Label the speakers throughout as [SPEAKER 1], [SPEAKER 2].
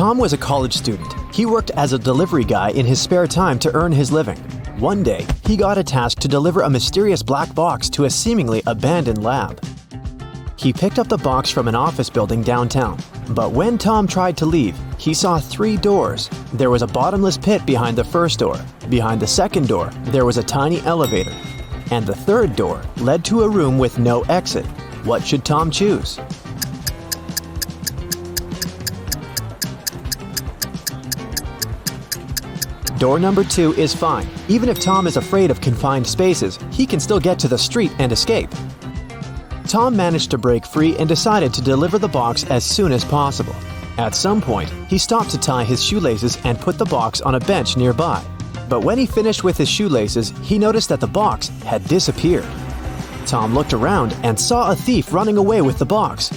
[SPEAKER 1] Tom was a college student. He worked as a delivery guy in his spare time to earn his living. One day, he got a task to deliver a mysterious black box to a seemingly abandoned lab. He picked up the box from an office building downtown, but when Tom tried to leave, he saw three doors. There was a bottomless pit behind the first door. Behind the second door, there was a tiny elevator. And the third door led to a room with no exit. What should Tom choose? Door number two is fine. Even if Tom is afraid of confined spaces, he can still get to the street and escape. Tom managed to break free and decided to deliver the box as soon as possible. At some point, he stopped to tie his shoelaces and put the box on a bench nearby. But when he finished with his shoelaces, he noticed that the box had disappeared. Tom looked around and saw a thief running away with the box.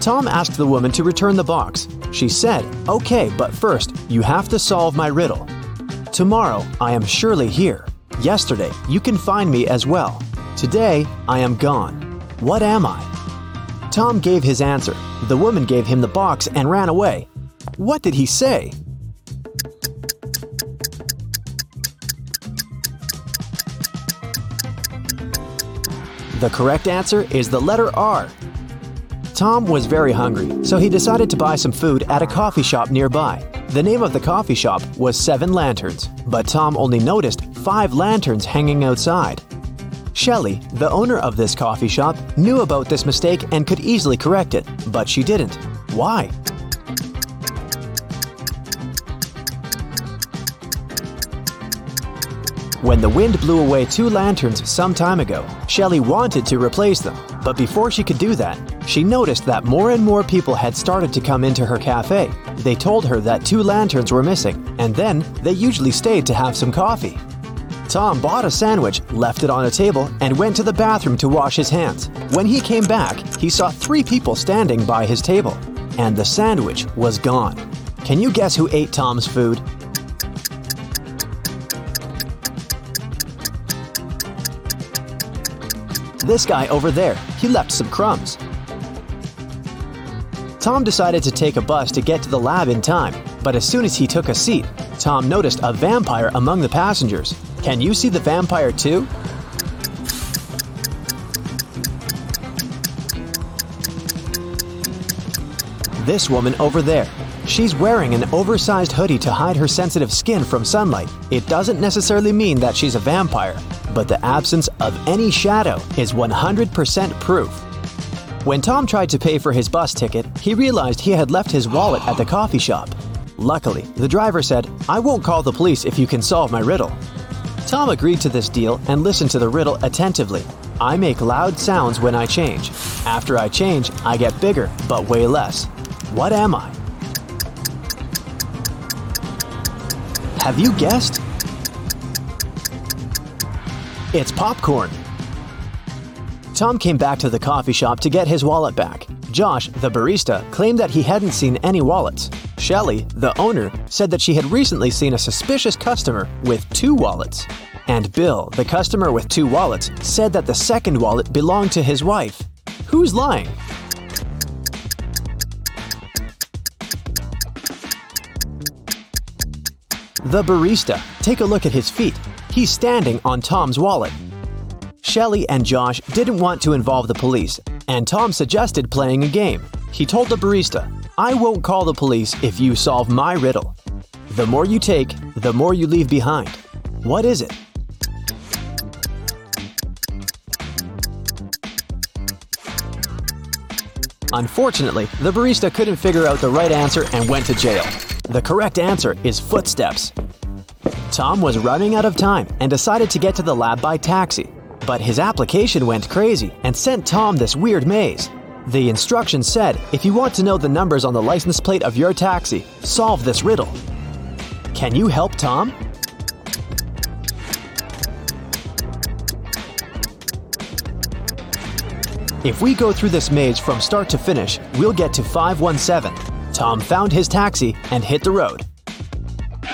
[SPEAKER 1] Tom asked the woman to return the box. She said, Okay, but first, you have to solve my riddle. Tomorrow, I am surely here. Yesterday, you can find me as well. Today, I am gone. What am I? Tom gave his answer. The woman gave him the box and ran away. What did he say? The correct answer is the letter R. Tom was very hungry, so he decided to buy some food at a coffee shop nearby. The name of the coffee shop was Seven Lanterns, but Tom only noticed five lanterns hanging outside. Shelley, the owner of this coffee shop, knew about this mistake and could easily correct it, but she didn't. Why? When the wind blew away two lanterns some time ago, Shelley wanted to replace them, but before she could do that, she noticed that more and more people had started to come into her cafe. They told her that two lanterns were missing, and then they usually stayed to have some coffee. Tom bought a sandwich, left it on a table, and went to the bathroom to wash his hands. When he came back, he saw three people standing by his table, and the sandwich was gone. Can you guess who ate Tom's food? This guy over there, he left some crumbs. Tom decided to take a bus to get to the lab in time, but as soon as he took a seat, Tom noticed a vampire among the passengers. Can you see the vampire too? This woman over there. She's wearing an oversized hoodie to hide her sensitive skin from sunlight. It doesn't necessarily mean that she's a vampire, but the absence of any shadow is 100% proof. When Tom tried to pay for his bus ticket, he realized he had left his wallet at the coffee shop. Luckily, the driver said, I won't call the police if you can solve my riddle. Tom agreed to this deal and listened to the riddle attentively. I make loud sounds when I change. After I change, I get bigger, but weigh less. What am I? Have you guessed? It's popcorn. Tom came back to the coffee shop to get his wallet back. Josh, the barista, claimed that he hadn't seen any wallets. Shelley, the owner, said that she had recently seen a suspicious customer with two wallets. And Bill, the customer with two wallets, said that the second wallet belonged to his wife. Who's lying? The barista. Take a look at his feet. He's standing on Tom's wallet. Shelley and Josh didn't want to involve the police, and Tom suggested playing a game. He told the barista, I won't call the police if you solve my riddle. The more you take, the more you leave behind. What is it? Unfortunately, the barista couldn't figure out the right answer and went to jail. The correct answer is footsteps. Tom was running out of time and decided to get to the lab by taxi. But his application went crazy and sent Tom this weird maze. The instructions said if you want to know the numbers on the license plate of your taxi, solve this riddle. Can you help Tom? If we go through this maze from start to finish, we'll get to 517. Tom found his taxi and hit the road.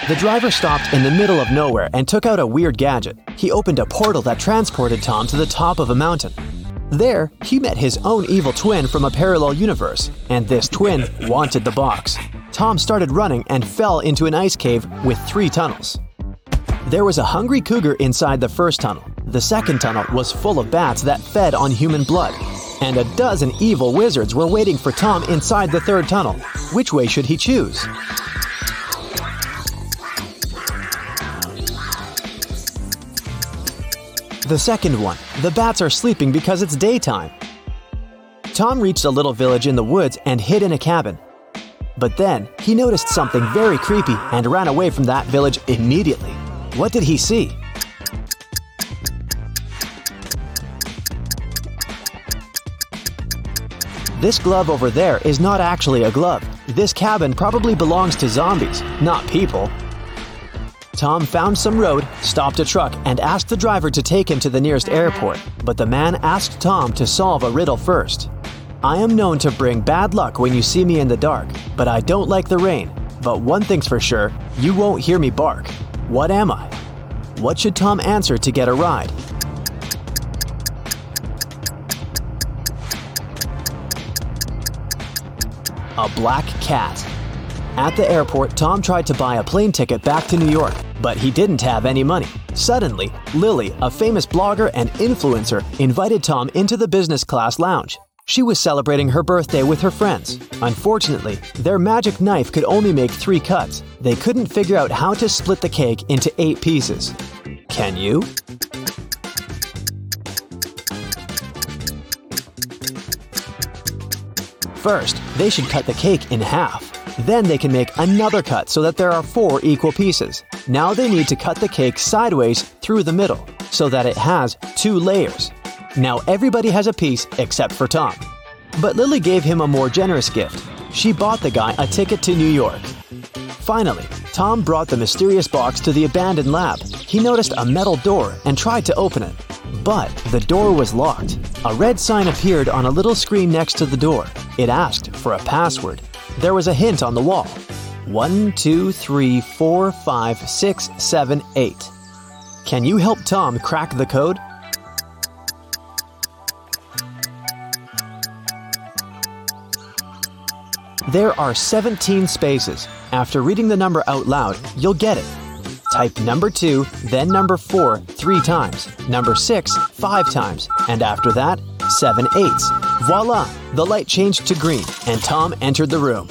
[SPEAKER 1] The driver stopped in the middle of nowhere and took out a weird gadget. He opened a portal that transported Tom to the top of a mountain. There, he met his own evil twin from a parallel universe, and this twin wanted the box. Tom started running and fell into an ice cave with three tunnels. There was a hungry cougar inside the first tunnel. The second tunnel was full of bats that fed on human blood. And a dozen evil wizards were waiting for Tom inside the third tunnel. Which way should he choose? The second one. The bats are sleeping because it's daytime. Tom reached a little village in the woods and hid in a cabin. But then, he noticed something very creepy and ran away from that village immediately. What did he see? This glove over there is not actually a glove. This cabin probably belongs to zombies, not people. Tom found some road, stopped a truck, and asked the driver to take him to the nearest uh-huh. airport. But the man asked Tom to solve a riddle first. I am known to bring bad luck when you see me in the dark, but I don't like the rain. But one thing's for sure you won't hear me bark. What am I? What should Tom answer to get a ride? A black cat. At the airport, Tom tried to buy a plane ticket back to New York, but he didn't have any money. Suddenly, Lily, a famous blogger and influencer, invited Tom into the business class lounge. She was celebrating her birthday with her friends. Unfortunately, their magic knife could only make three cuts. They couldn't figure out how to split the cake into eight pieces. Can you? First, they should cut the cake in half. Then they can make another cut so that there are four equal pieces. Now they need to cut the cake sideways through the middle so that it has two layers. Now everybody has a piece except for Tom. But Lily gave him a more generous gift. She bought the guy a ticket to New York. Finally, Tom brought the mysterious box to the abandoned lab. He noticed a metal door and tried to open it. But the door was locked. A red sign appeared on a little screen next to the door. It asked for a password. There was a hint on the wall. One, two, three, four, five, six, seven, eight. Can you help Tom crack the code? There are 17 spaces. After reading the number out loud, you'll get it. Type number 2, then number 4 three times, number 6 five times, and after that, 7 eights. Voila! The light changed to green, and Tom entered the room.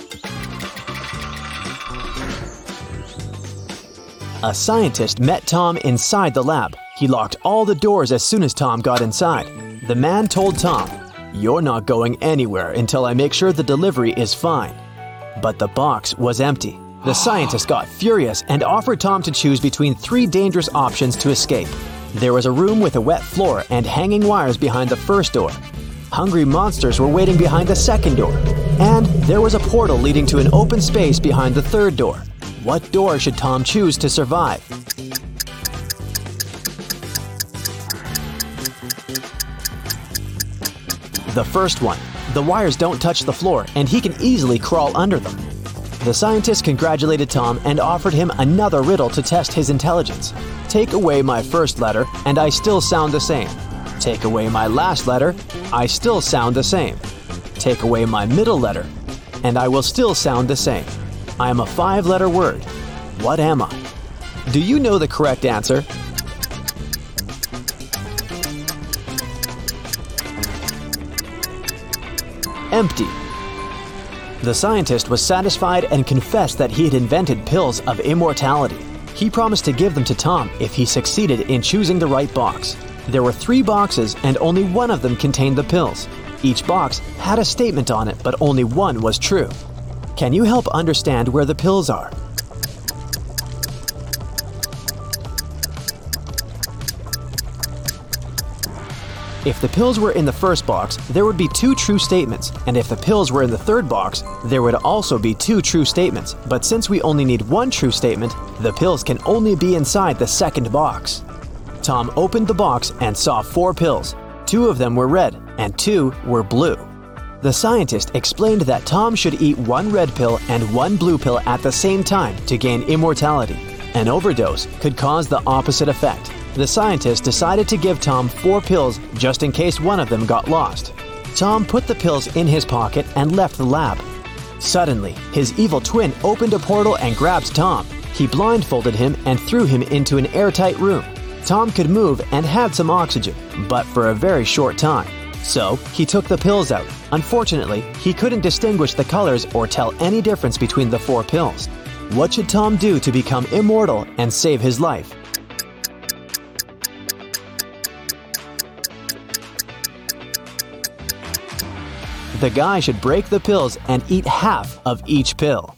[SPEAKER 1] A scientist met Tom inside the lab. He locked all the doors as soon as Tom got inside. The man told Tom, You're not going anywhere until I make sure the delivery is fine. But the box was empty. The scientist got furious and offered Tom to choose between three dangerous options to escape. There was a room with a wet floor and hanging wires behind the first door. Hungry monsters were waiting behind the second door. And there was a portal leading to an open space behind the third door. What door should Tom choose to survive? The first one. The wires don't touch the floor, and he can easily crawl under them. The scientist congratulated Tom and offered him another riddle to test his intelligence. Take away my first letter, and I still sound the same. Take away my last letter, I still sound the same. Take away my middle letter, and I will still sound the same. I am a five letter word. What am I? Do you know the correct answer? Empty. The scientist was satisfied and confessed that he had invented pills of immortality. He promised to give them to Tom if he succeeded in choosing the right box. There were three boxes, and only one of them contained the pills. Each box had a statement on it, but only one was true. Can you help understand where the pills are? If the pills were in the first box, there would be two true statements, and if the pills were in the third box, there would also be two true statements. But since we only need one true statement, the pills can only be inside the second box. Tom opened the box and saw four pills. Two of them were red, and two were blue. The scientist explained that Tom should eat one red pill and one blue pill at the same time to gain immortality. An overdose could cause the opposite effect. The scientist decided to give Tom four pills just in case one of them got lost. Tom put the pills in his pocket and left the lab. Suddenly, his evil twin opened a portal and grabbed Tom. He blindfolded him and threw him into an airtight room. Tom could move and had some oxygen, but for a very short time. So, he took the pills out. Unfortunately, he couldn't distinguish the colors or tell any difference between the four pills. What should Tom do to become immortal and save his life? The guy should break the pills and eat half of each pill.